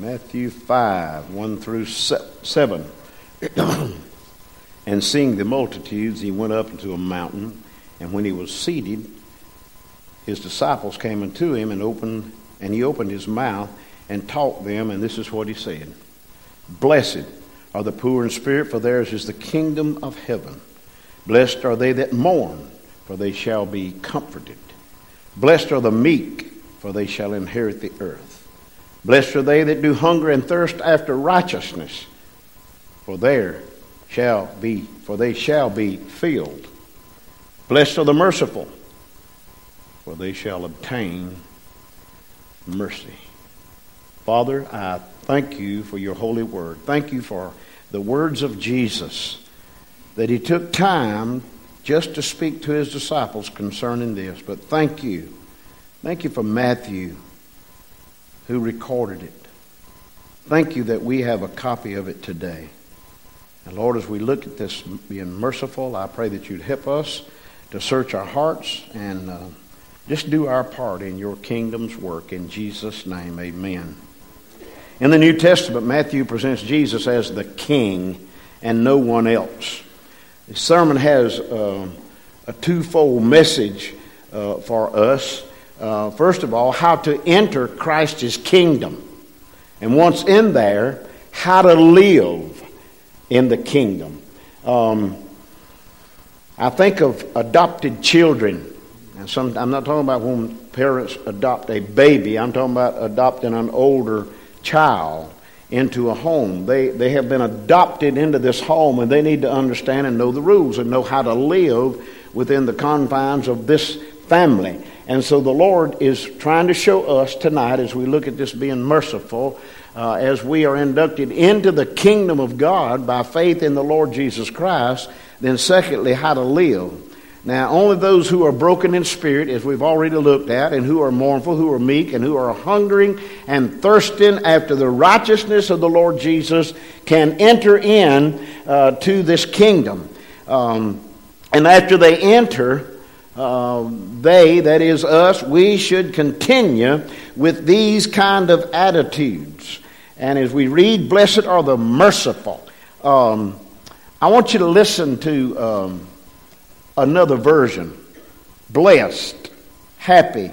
Matthew 5 1 through 7. and seeing the multitudes, he went up into a mountain, and when he was seated, his disciples came unto him and opened and he opened his mouth and taught them, and this is what he said Blessed are the poor in spirit, for theirs is the kingdom of heaven. Blessed are they that mourn, for they shall be comforted. Blessed are the meek, for they shall inherit the earth. Blessed are they that do hunger and thirst after righteousness, for there shall be, for they shall be filled. Blessed are the merciful, for they shall obtain mercy. Father, I thank you for your holy word. Thank you for the words of Jesus that he took time just to speak to his disciples concerning this. But thank you. Thank you for Matthew who recorded it. Thank you that we have a copy of it today. And Lord, as we look at this being merciful, I pray that you'd help us to search our hearts and uh, just do our part in your kingdom's work. In Jesus' name, amen. In the New Testament, Matthew presents Jesus as the king and no one else. The sermon has uh, a twofold message uh, for us. Uh, first of all, how to enter Christ's kingdom. And once in there, how to live in the kingdom. Um, I think of adopted children. And some, I'm not talking about when parents adopt a baby, I'm talking about adopting an older child into a home. They, they have been adopted into this home and they need to understand and know the rules and know how to live within the confines of this family. And so the Lord is trying to show us tonight as we look at this being merciful, uh, as we are inducted into the kingdom of God by faith in the Lord Jesus Christ, then secondly, how to live. Now, only those who are broken in spirit, as we've already looked at, and who are mournful, who are meek, and who are hungering and thirsting after the righteousness of the Lord Jesus can enter in uh, to this kingdom. Um, and after they enter, uh, they, that is us, we should continue with these kind of attitudes. And as we read, Blessed are the merciful, um, I want you to listen to. Um, another version blessed, happy,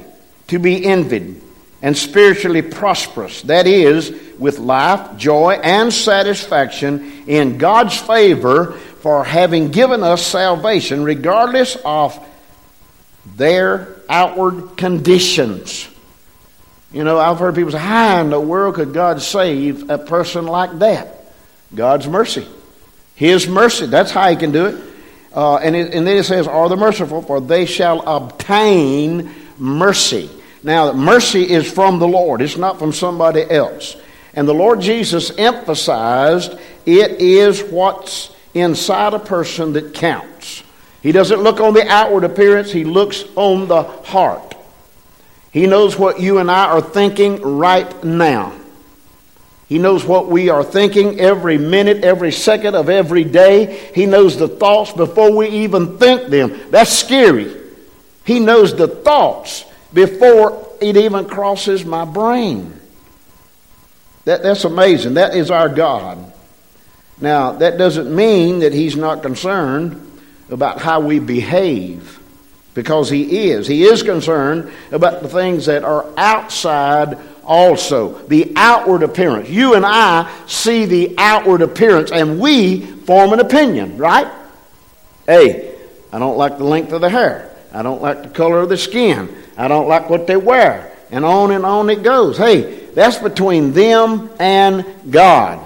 to be envied, and spiritually prosperous. That is, with life, joy, and satisfaction in God's favor for having given us salvation, regardless of their outward conditions. You know, I've heard people say, How in the world could God save a person like that? God's mercy. His mercy. That's how He can do it. Uh, and, it, and then it says, Are the merciful, for they shall obtain mercy. Now, mercy is from the Lord, it's not from somebody else. And the Lord Jesus emphasized it is what's inside a person that counts. He doesn't look on the outward appearance, he looks on the heart. He knows what you and I are thinking right now. He knows what we are thinking every minute, every second of every day. He knows the thoughts before we even think them. That's scary. He knows the thoughts before it even crosses my brain. That, that's amazing. That is our God. Now, that doesn't mean that He's not concerned about how we behave, because He is. He is concerned about the things that are outside also. The outward appearance. You and I see the outward appearance and we form an opinion, right? Hey, I don't like the length of the hair. I don't like the color of the skin. I don't like what they wear. And on and on it goes. Hey, that's between them and God.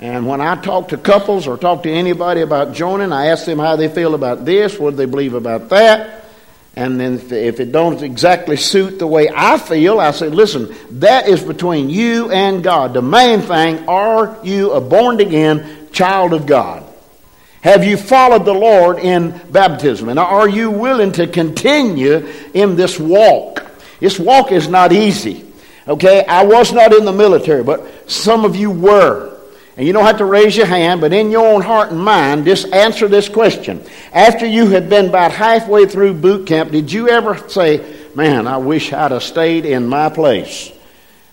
And when I talk to couples or talk to anybody about joining, I ask them how they feel about this, what they believe about that. And then if it don't exactly suit the way I feel, I say, listen, that is between you and God. The main thing, are you a born again child of God? Have you followed the Lord in baptism? And are you willing to continue in this walk? This walk is not easy. Okay, I was not in the military, but some of you were. And you don't have to raise your hand, but in your own heart and mind, just answer this question. After you had been about halfway through boot camp, did you ever say, Man, I wish I'd have stayed in my place?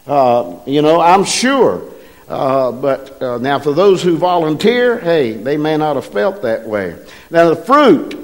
Uh, you know, I'm sure. Uh, but uh, now, for those who volunteer, hey, they may not have felt that way. Now, the fruit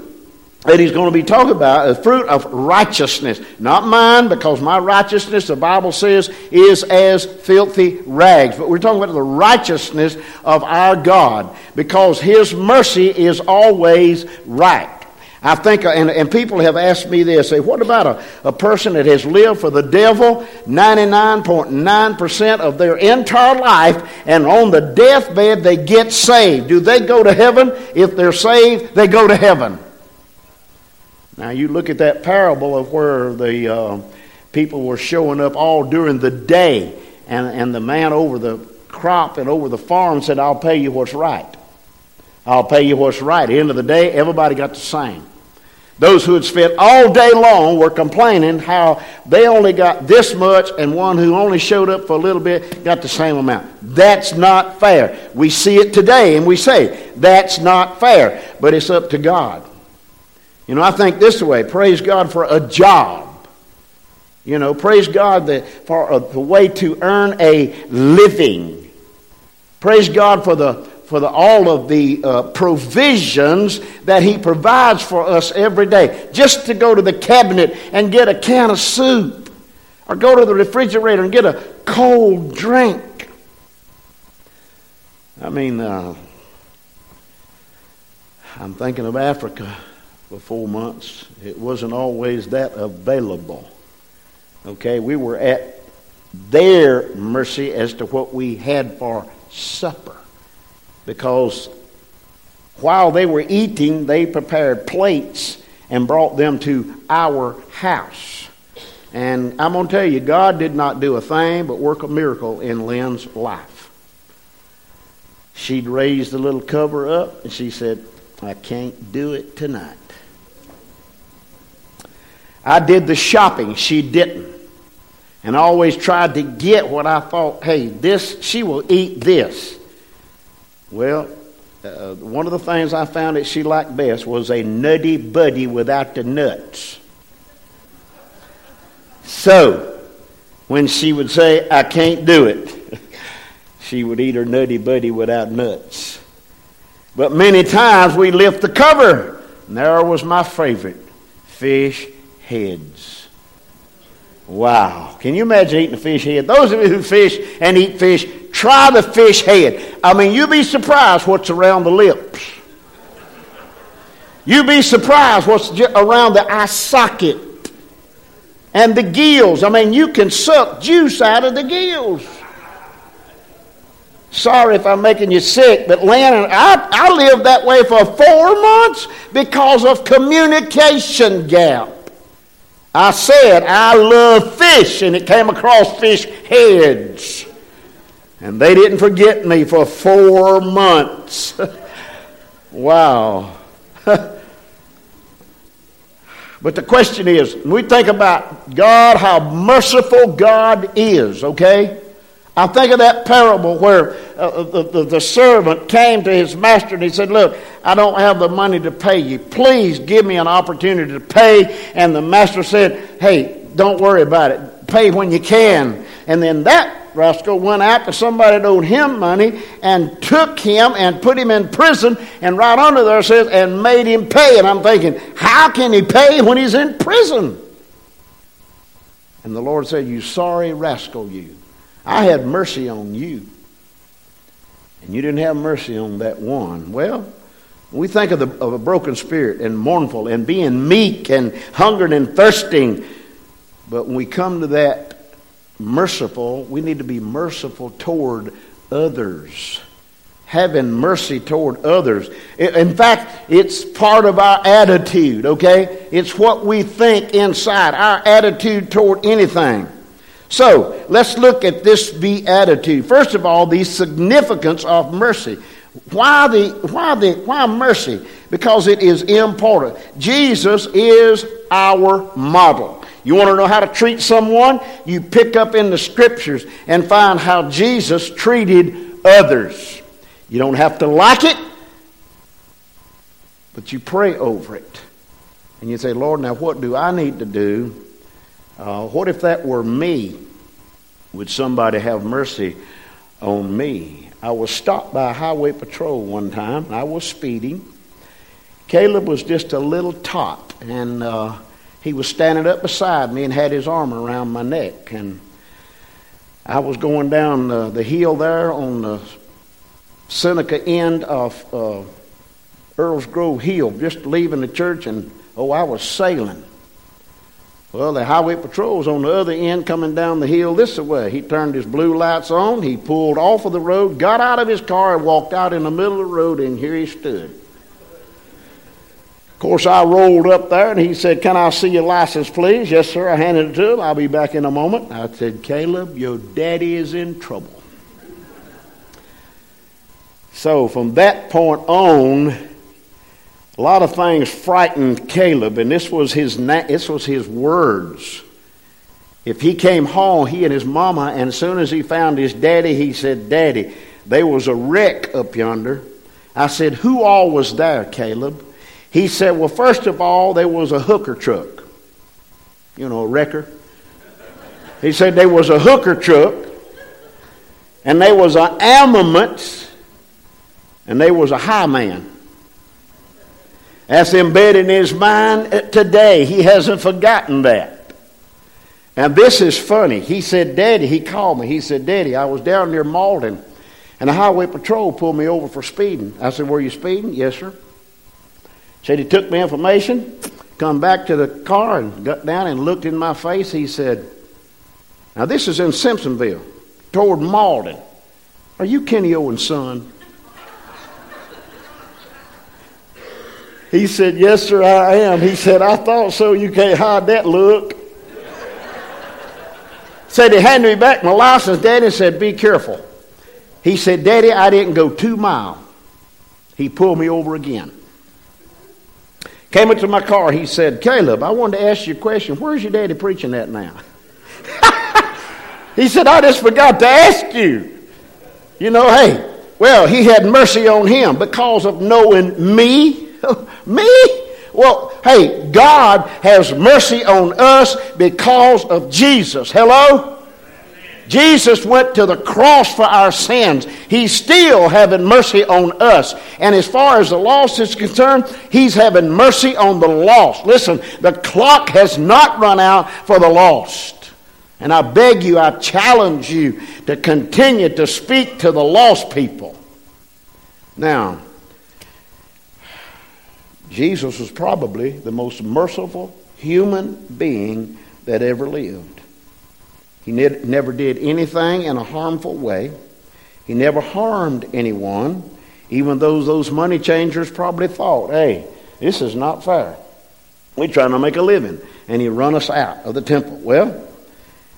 that he's going to be talking about is fruit of righteousness. Not mine, because my righteousness, the Bible says, is as filthy rags. But we're talking about the righteousness of our God, because his mercy is always right. I think, uh, and, and people have asked me this, say, what about a, a person that has lived for the devil 99.9% of their entire life, and on the deathbed they get saved? Do they go to heaven? If they're saved, they go to heaven. Now, you look at that parable of where the uh, people were showing up all during the day, and, and the man over the crop and over the farm said, I'll pay you what's right. I'll pay you what's right. At the end of the day, everybody got the same. Those who had spent all day long were complaining how they only got this much, and one who only showed up for a little bit got the same amount. That's not fair. We see it today, and we say, that's not fair. But it's up to God. You know, I think this way praise God for a job. You know, praise God that for a, the way to earn a living. Praise God for the for the, all of the uh, provisions that He provides for us every day. Just to go to the cabinet and get a can of soup, or go to the refrigerator and get a cold drink. I mean, uh, I'm thinking of Africa for four months. It wasn't always that available. Okay, we were at their mercy as to what we had for supper. Because while they were eating, they prepared plates and brought them to our house. And I'm going to tell you, God did not do a thing but work a miracle in Lynn's life. She'd raised the little cover up and she said, I can't do it tonight. I did the shopping, she didn't. And I always tried to get what I thought, hey, this, she will eat this. Well, uh, one of the things I found that she liked best was a nutty buddy without the nuts. So, when she would say, I can't do it, she would eat her nutty buddy without nuts. But many times we lift the cover, and there was my favorite fish heads. Wow. Can you imagine eating a fish head? Those of you who fish and eat fish, try the fish head. I mean, you'd be surprised what's around the lips. You'd be surprised what's around the eye socket and the gills. I mean, you can suck juice out of the gills. Sorry if I'm making you sick, but Lynn, I, I lived that way for four months because of communication gap. I said, I love fish, and it came across fish heads. And they didn't forget me for four months. wow. but the question is we think about God, how merciful God is, okay? I think of that parable where uh, the, the, the, servant came to his master and he said, Look, I don't have the money to pay you. Please give me an opportunity to pay. And the master said, Hey, don't worry about it. Pay when you can. And then that rascal went out to somebody that owed him money and took him and put him in prison. And right under there says, and made him pay. And I'm thinking, How can he pay when he's in prison? And the Lord said, You sorry rascal, you. I had mercy on you, and you didn't have mercy on that one. Well, we think of, the, of a broken spirit and mournful and being meek and hungering and thirsting. But when we come to that merciful, we need to be merciful toward others. Having mercy toward others. In fact, it's part of our attitude, okay? It's what we think inside, our attitude toward anything. So let's look at this beatitude. First of all, the significance of mercy. Why the why the why mercy? Because it is important. Jesus is our model. You want to know how to treat someone? You pick up in the scriptures and find how Jesus treated others. You don't have to like it, but you pray over it. And you say, Lord, now what do I need to do uh, what if that were me? would somebody have mercy on me? I was stopped by a highway patrol one time. I was speeding. Caleb was just a little tot, and uh, he was standing up beside me and had his arm around my neck. And I was going down the, the hill there on the Seneca end of uh, Earls Grove Hill, just leaving the church, and oh, I was sailing. Well, the highway patrol was on the other end coming down the hill this way. He turned his blue lights on, he pulled off of the road, got out of his car, and walked out in the middle of the road, and here he stood. Of course, I rolled up there, and he said, Can I see your license, please? Yes, sir. I handed it to him. I'll be back in a moment. I said, Caleb, your daddy is in trouble. So from that point on, a lot of things frightened Caleb, and this was his, this was his words. If he came home, he and his mama, and as soon as he found his daddy, he said, Daddy, there was a wreck up yonder. I said, Who all was there, Caleb? He said, Well, first of all, there was a hooker truck. You know, a wrecker. He said there was a hooker truck, and there was an armament, and there was a high man. That's embedded in his mind today. He hasn't forgotten that. And this is funny. He said, Daddy, he called me. He said, Daddy, I was down near Mauldin, and the highway patrol pulled me over for speeding. I said, Were you speeding? Yes, sir. Said he took my information, come back to the car, and got down and looked in my face. He said, Now this is in Simpsonville, toward Mauldin. Are you Kenny Owen's son? He said, Yes, sir, I am. He said, I thought so. You can't hide that look. said he handed me back my license. Daddy said, Be careful. He said, Daddy, I didn't go two miles. He pulled me over again. Came into my car. He said, Caleb, I wanted to ask you a question. Where's your daddy preaching at now? he said, I just forgot to ask you. You know, hey, well, he had mercy on him because of knowing me Me? Well, hey, God has mercy on us because of Jesus. Hello? Jesus went to the cross for our sins. He's still having mercy on us. And as far as the lost is concerned, He's having mercy on the lost. Listen, the clock has not run out for the lost. And I beg you, I challenge you to continue to speak to the lost people. Now, Jesus was probably the most merciful human being that ever lived. He ne- never did anything in a harmful way. He never harmed anyone, even though those money changers probably thought, hey, this is not fair. We're trying to make a living. And he run us out of the temple. Well,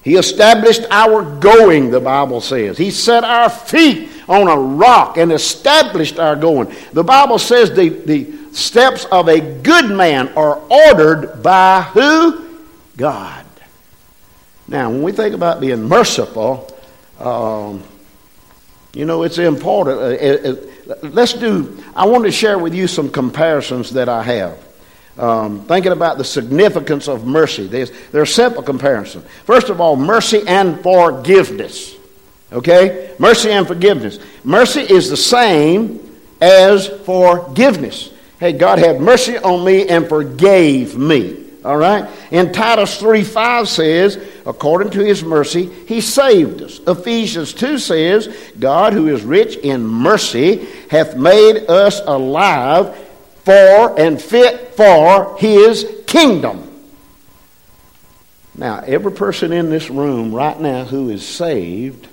he established our going, the Bible says. He set our feet on a rock and established our going. The Bible says the, the steps of a good man are ordered by who? God. Now, when we think about being merciful, um, you know, it's important. Uh, it, it, let's do, I want to share with you some comparisons that I have. Um, thinking about the significance of mercy. There's, there's simple comparison. First of all, mercy and forgiveness. Okay? Mercy and forgiveness. Mercy is the same as forgiveness. Hey, God had mercy on me and forgave me. All right? In Titus 3 5 says, according to his mercy, he saved us. Ephesians 2 says, God, who is rich in mercy, hath made us alive for and fit for his kingdom. Now, every person in this room right now who is saved,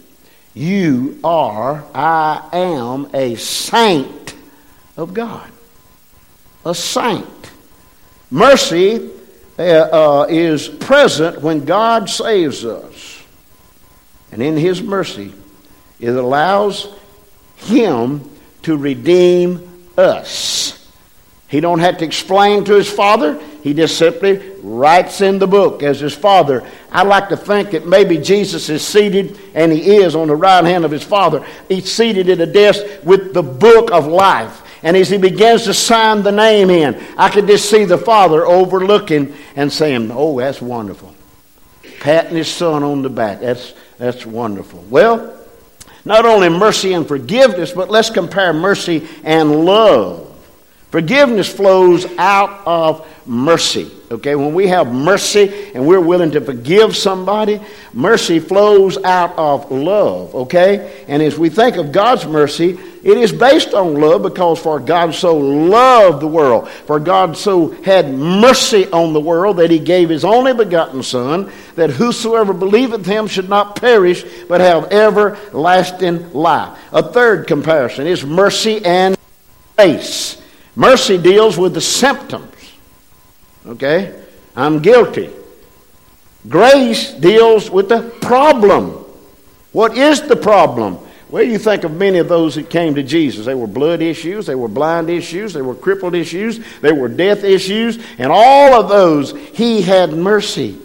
you are, I am a saint of God a saint. Mercy uh, uh, is present when God saves us. And in His mercy, it allows Him to redeem us. He don't have to explain to his father. He just simply writes in the book as his father. I like to think that maybe Jesus is seated, and he is on the right hand of his father. He's seated at a desk with the book of life. And as he begins to sign the name in, I could just see the father overlooking and saying, Oh, that's wonderful. Patting his son on the back. That's, That's wonderful. Well, not only mercy and forgiveness, but let's compare mercy and love. Forgiveness flows out of mercy. Okay, when we have mercy and we're willing to forgive somebody, mercy flows out of love. Okay, and as we think of God's mercy, it is based on love because for God so loved the world, for God so had mercy on the world that he gave his only begotten Son, that whosoever believeth him should not perish but have everlasting life. A third comparison is mercy and grace. Mercy deals with the symptoms. Okay? I'm guilty. Grace deals with the problem. What is the problem? Well, you think of many of those that came to Jesus. They were blood issues, they were blind issues, they were crippled issues, they were death issues, and all of those, he had mercy.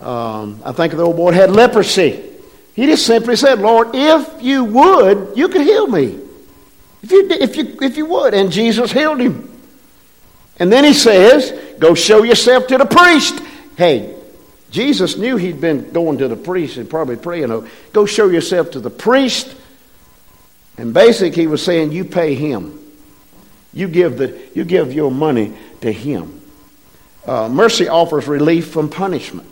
Um, I think the old boy had leprosy. He just simply said, Lord, if you would, you could heal me. If you, if you, if you would. And Jesus healed him. And then he says, Go show yourself to the priest. Hey, Jesus knew he'd been going to the priest and probably praying, oh, Go show yourself to the priest. And basically, he was saying, You pay him. You give, the, you give your money to him. Uh, mercy offers relief from punishment.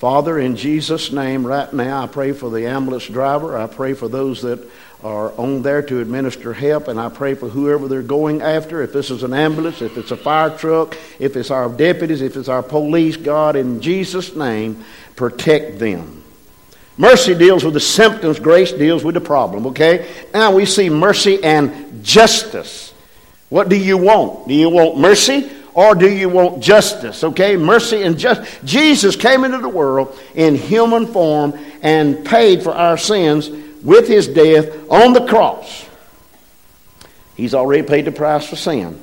Father, in Jesus' name, right now, I pray for the ambulance driver. I pray for those that are on there to administer help, and I pray for whoever they're going after. If this is an ambulance, if it's a fire truck, if it's our deputies, if it's our police, God, in Jesus' name, protect them. Mercy deals with the symptoms, grace deals with the problem, okay? Now we see mercy and justice. What do you want? Do you want mercy or do you want justice? Okay, mercy and justice. Jesus came into the world in human form and paid for our sins with his death on the cross. He's already paid the price for sin.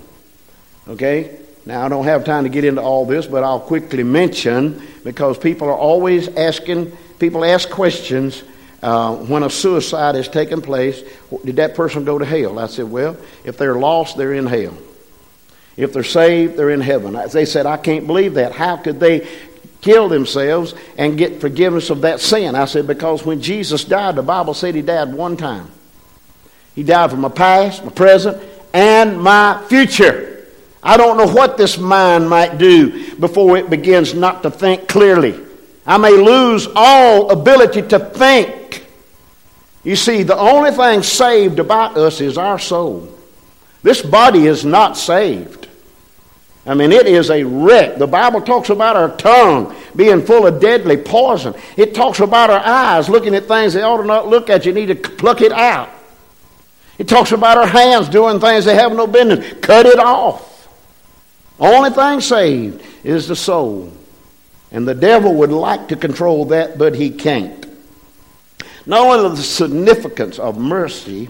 Okay? Now, I don't have time to get into all this, but I'll quickly mention because people are always asking, people ask questions uh, when a suicide has taken place did that person go to hell? I said, well, if they're lost, they're in hell. If they're saved, they're in heaven. They said, I can't believe that. How could they kill themselves and get forgiveness of that sin? I said, because when Jesus died, the Bible said he died one time. He died for my past, my present, and my future. I don't know what this mind might do before it begins not to think clearly. I may lose all ability to think. You see, the only thing saved about us is our soul. This body is not saved. I mean, it is a wreck. The Bible talks about our tongue being full of deadly poison. It talks about our eyes looking at things they ought to not look at. You need to pluck it out. It talks about our hands doing things they have no business. Cut it off. Only thing saved is the soul. And the devil would like to control that, but he can't. Not only the significance of mercy,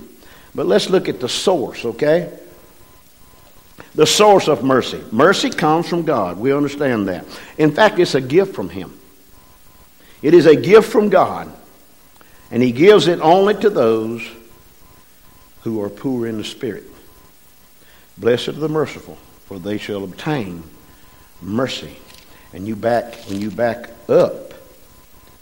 but let's look at the source, okay? The source of mercy. Mercy comes from God. We understand that. In fact, it's a gift from Him. It is a gift from God, and He gives it only to those who are poor in the spirit. Blessed are the merciful, for they shall obtain mercy. And you back when you back up,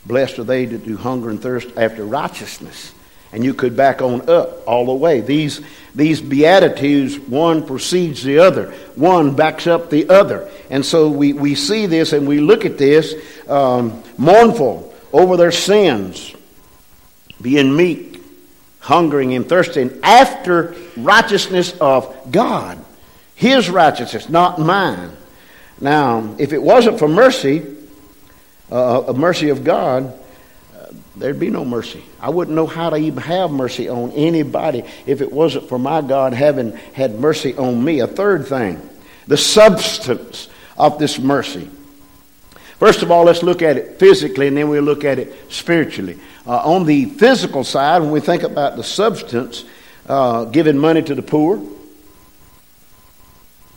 blessed are they that do hunger and thirst after righteousness. And you could back on up all the way. These these Beatitudes, one precedes the other, one backs up the other. And so we, we see this and we look at this um, mournful over their sins, being meek, hungering and thirsting after righteousness of God. His righteousness, not mine. Now, if it wasn't for mercy, uh, a mercy of God, there'd be no mercy. I wouldn't know how to even have mercy on anybody if it wasn't for my God having had mercy on me. A third thing, the substance of this mercy. First of all, let's look at it physically and then we'll look at it spiritually. Uh, on the physical side, when we think about the substance, uh, giving money to the poor,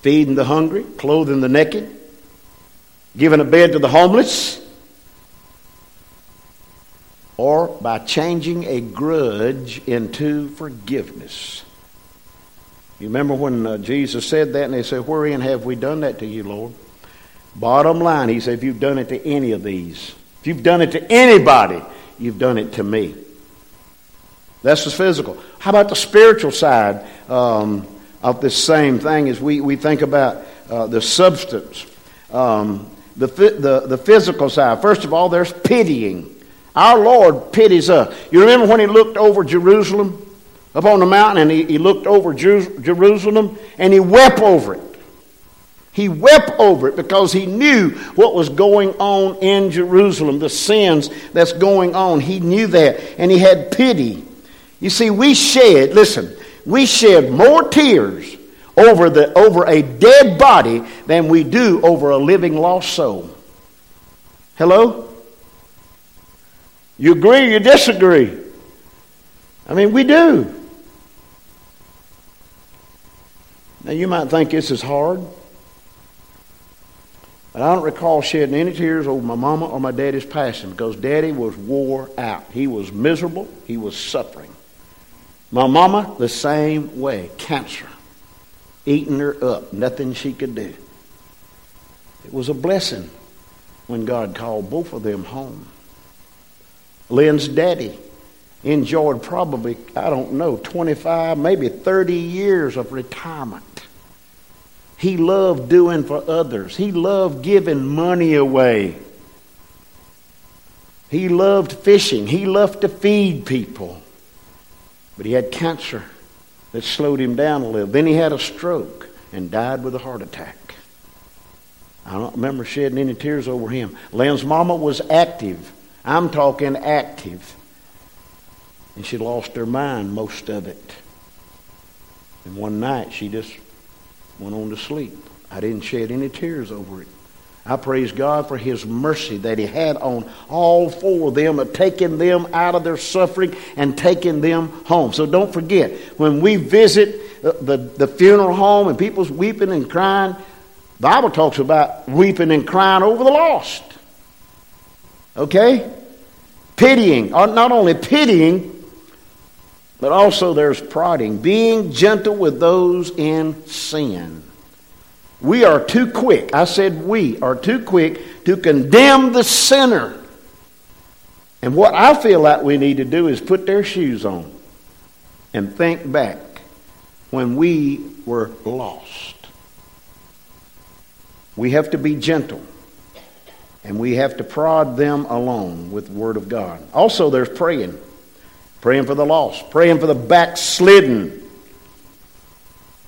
feeding the hungry, clothing the naked, giving a bed to the homeless, or by changing a grudge into forgiveness. You remember when uh, Jesus said that, and they said, Wherein have we done that to you, Lord? Bottom line, he said, if you've done it to any of these, if you've done it to anybody, you've done it to me. That's the physical. How about the spiritual side um, of this same thing as we, we think about uh, the substance? Um, the, the, the physical side. First of all, there's pitying. Our Lord pities us. You remember when he looked over Jerusalem up on the mountain and he, he looked over Jer- Jerusalem and he wept over it. He wept over it because he knew what was going on in Jerusalem, the sins that's going on. He knew that and he had pity. You see, we shed, listen, we shed more tears over, the, over a dead body than we do over a living lost soul. Hello? You agree you disagree? I mean, we do. Now, you might think this is hard. But I don't recall shedding any tears over my mama or my daddy's passing because daddy was wore out. He was miserable. He was suffering. My mama, the same way. Cancer. Eating her up. Nothing she could do. It was a blessing when God called both of them home. Lynn's daddy enjoyed probably, I don't know, 25, maybe 30 years of retirement. He loved doing for others. He loved giving money away. He loved fishing. He loved to feed people. But he had cancer that slowed him down a little. Then he had a stroke and died with a heart attack. I don't remember shedding any tears over him. Lynn's mama was active. I'm talking active. And she lost her mind most of it. And one night she just went on to sleep. I didn't shed any tears over it. I praise God for His mercy that He had on all four of them, of taking them out of their suffering and taking them home. So don't forget, when we visit the, the, the funeral home and people's weeping and crying, Bible talks about weeping and crying over the lost. Okay? Pitying, or not only pitying, but also there's prodding, being gentle with those in sin. We are too quick, I said we are too quick to condemn the sinner. And what I feel like we need to do is put their shoes on and think back when we were lost. We have to be gentle. And we have to prod them along with the Word of God. Also, there's praying praying for the lost, praying for the backslidden,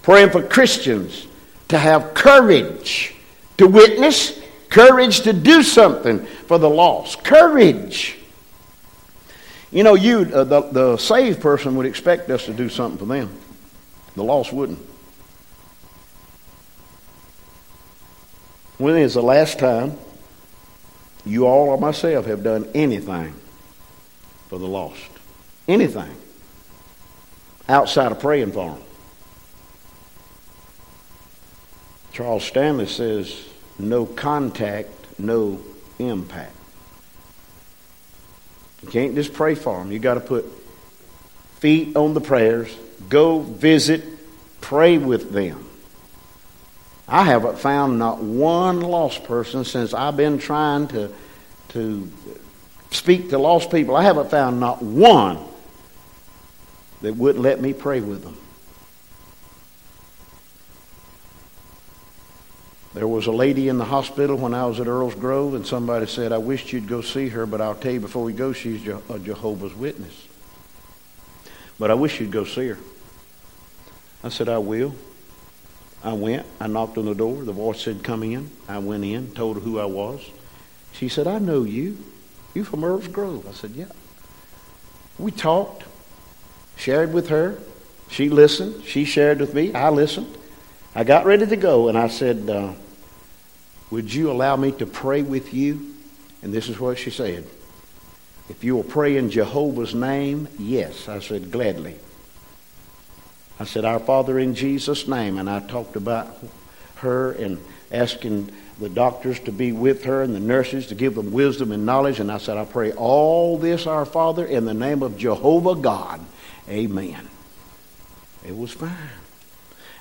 praying for Christians to have courage to witness, courage to do something for the lost, courage. You know, you, uh, the, the saved person would expect us to do something for them. The lost wouldn't. When is the last time you all or myself have done anything for the lost? anything outside of praying for them. Charles Stanley says, no contact, no impact. You can't just pray for them. You got to put feet on the prayers, go visit, pray with them. I haven't found not one lost person since I've been trying to, to speak to lost people. I haven't found not one that wouldn't let me pray with them. There was a lady in the hospital when I was at Earl's Grove, and somebody said, I wish you'd go see her, but I'll tell you before we go, she's a Jehovah's Witness. But I wish you'd go see her. I said, I will. I went. I knocked on the door. The voice said, Come in. I went in, told her who I was. She said, I know you. You from Earl's Grove? I said, Yeah. We talked shared with her. She listened. She shared with me. I listened. I got ready to go, and I said, uh, Would you allow me to pray with you? And this is what she said. If you will pray in Jehovah's name, yes. I said, Gladly. I said, Our Father in Jesus' name. And I talked about her and asking the doctors to be with her and the nurses to give them wisdom and knowledge. And I said, I pray all this, our Father, in the name of Jehovah God. Amen. It was fine.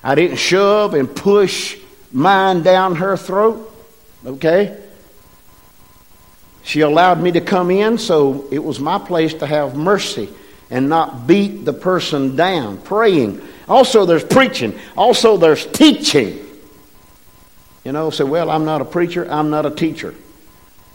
I didn't shove and push mine down her throat. Okay? She allowed me to come in, so it was my place to have mercy and not beat the person down. Praying. Also, there's preaching. Also, there's teaching. You know, say, well, I'm not a preacher, I'm not a teacher.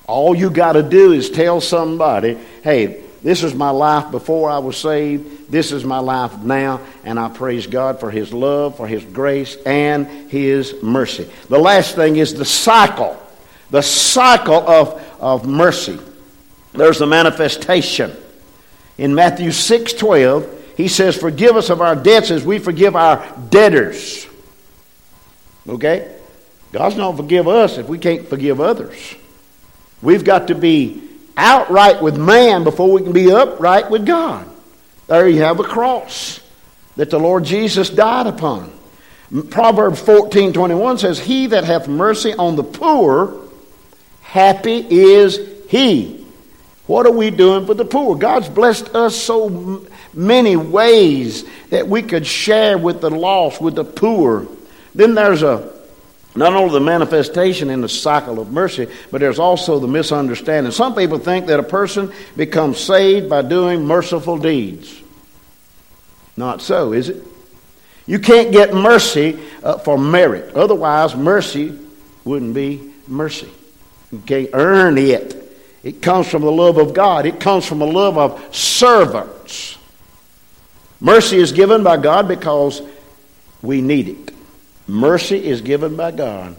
All you got to do is tell somebody, hey, this is my life before I was saved. This is my life now. And I praise God for His love, for His grace, and His mercy. The last thing is the cycle. The cycle of, of mercy. There's the manifestation. In Matthew 6 12, he says, Forgive us of our debts as we forgive our debtors. Okay? God's not forgive us if we can't forgive others. We've got to be outright with man before we can be upright with God. There you have a cross that the Lord Jesus died upon. Proverbs 14 21 says, He that hath mercy on the poor, happy is he. What are we doing for the poor? God's blessed us so many ways that we could share with the lost, with the poor. Then there's a not only the manifestation in the cycle of mercy, but there's also the misunderstanding. Some people think that a person becomes saved by doing merciful deeds. Not so, is it? You can't get mercy uh, for merit. Otherwise, mercy wouldn't be mercy. You can't earn it. It comes from the love of God, it comes from the love of servants. Mercy is given by God because we need it. Mercy is given by God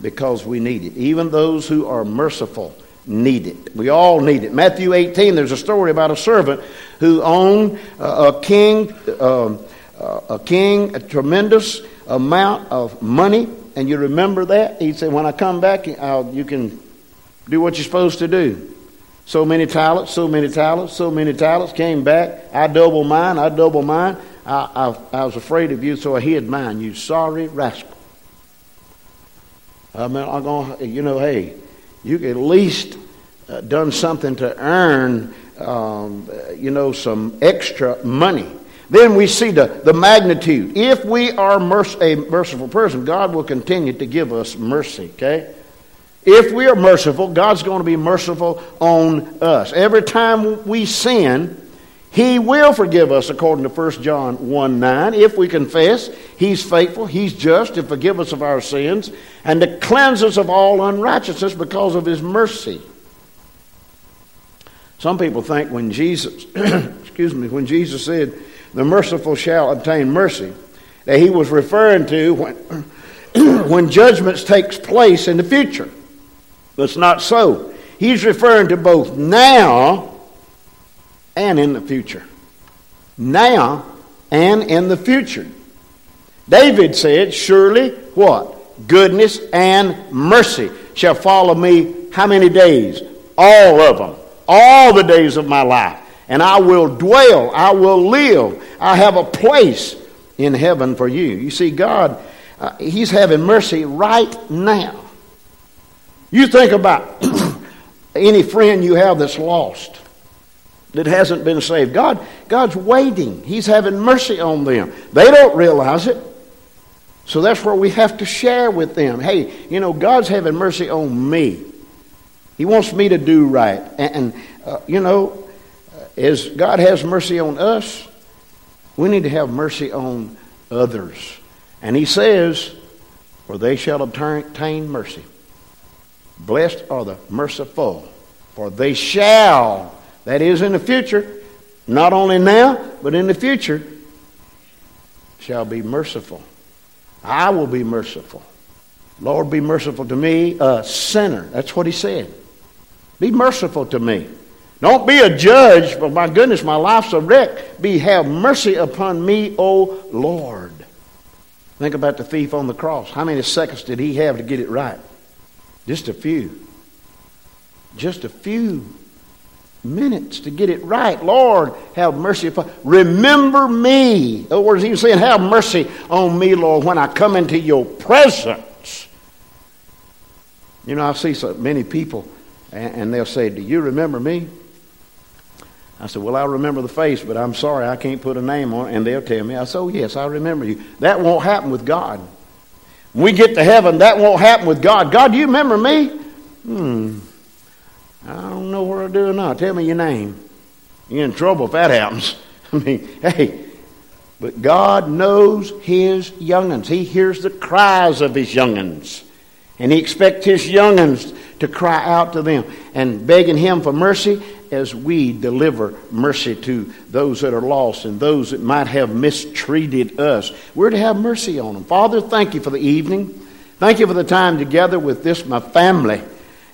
because we need it. Even those who are merciful need it. We all need it. Matthew 18, there's a story about a servant who owned a king, um, a king, a tremendous amount of money. And you remember that? He said, When I come back, I'll, you can do what you're supposed to do. So many talents, so many talents, so many talents. Came back. I double mine, I double mine. I, I, I was afraid of you, so I hid mine, you sorry rascal. I mean, I'm going you know, hey, you at least uh, done something to earn, um, you know, some extra money. Then we see the, the magnitude. If we are merc- a merciful person, God will continue to give us mercy, okay? If we are merciful, God's going to be merciful on us. Every time we sin, he will forgive us according to 1 John 1 9. If we confess, He's faithful, He's just to forgive us of our sins and to cleanse us of all unrighteousness because of His mercy. Some people think when Jesus, excuse me, when Jesus said, the merciful shall obtain mercy, that He was referring to when, when judgments takes place in the future. That's not so. He's referring to both now and in the future. Now and in the future. David said, Surely what? Goodness and mercy shall follow me how many days? All of them. All the days of my life. And I will dwell. I will live. I have a place in heaven for you. You see, God, uh, He's having mercy right now. You think about any friend you have that's lost that hasn't been saved. God, God's waiting. He's having mercy on them. They don't realize it. So that's where we have to share with them. Hey, you know, God's having mercy on me. He wants me to do right. And, and uh, you know, as God has mercy on us, we need to have mercy on others. And He says, For they shall obtain mercy. Blessed are the merciful, for they shall that is in the future, not only now, but in the future, shall be merciful. I will be merciful. Lord, be merciful to me, a sinner. That's what he said. Be merciful to me. Don't be a judge, but my goodness, my life's a wreck. Be have mercy upon me, O Lord. Think about the thief on the cross. How many seconds did he have to get it right? Just a few. Just a few minutes to get it right. Lord, have mercy upon Remember me. In other words, he was saying, Have mercy on me, Lord, when I come into your presence. You know, I see so many people, and they'll say, Do you remember me? I said, Well, I remember the face, but I'm sorry, I can't put a name on it. And they'll tell me, I said, Oh, yes, I remember you. That won't happen with God. We get to heaven, that won't happen with God. God, you remember me? Hmm. I don't know what I do now. Tell me your name. You're in trouble if that happens. I mean, hey, but God knows his young'uns. He hears the cries of his young'uns. And he expects his young'uns to cry out to them and begging him for mercy as we deliver mercy to those that are lost and those that might have mistreated us. We're to have mercy on them. Father, thank you for the evening. Thank you for the time together with this, my family.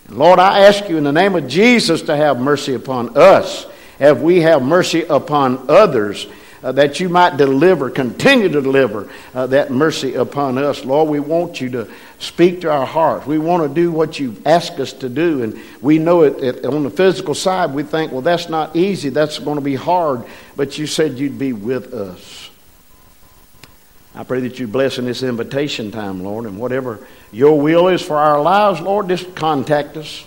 Lord, I ask you in the name of Jesus to have mercy upon us as we have mercy upon others uh, that you might deliver, continue to deliver uh, that mercy upon us. Lord, we want you to speak to our hearts. We want to do what you ask us to do. And we know it, it on the physical side, we think, well, that's not easy. That's going to be hard. But you said you'd be with us. I pray that you bless in this invitation time, Lord, and whatever your will is for our lives, Lord, just contact us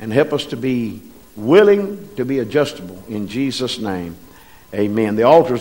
and help us to be willing to be adjustable. In Jesus' name. Amen. The altar is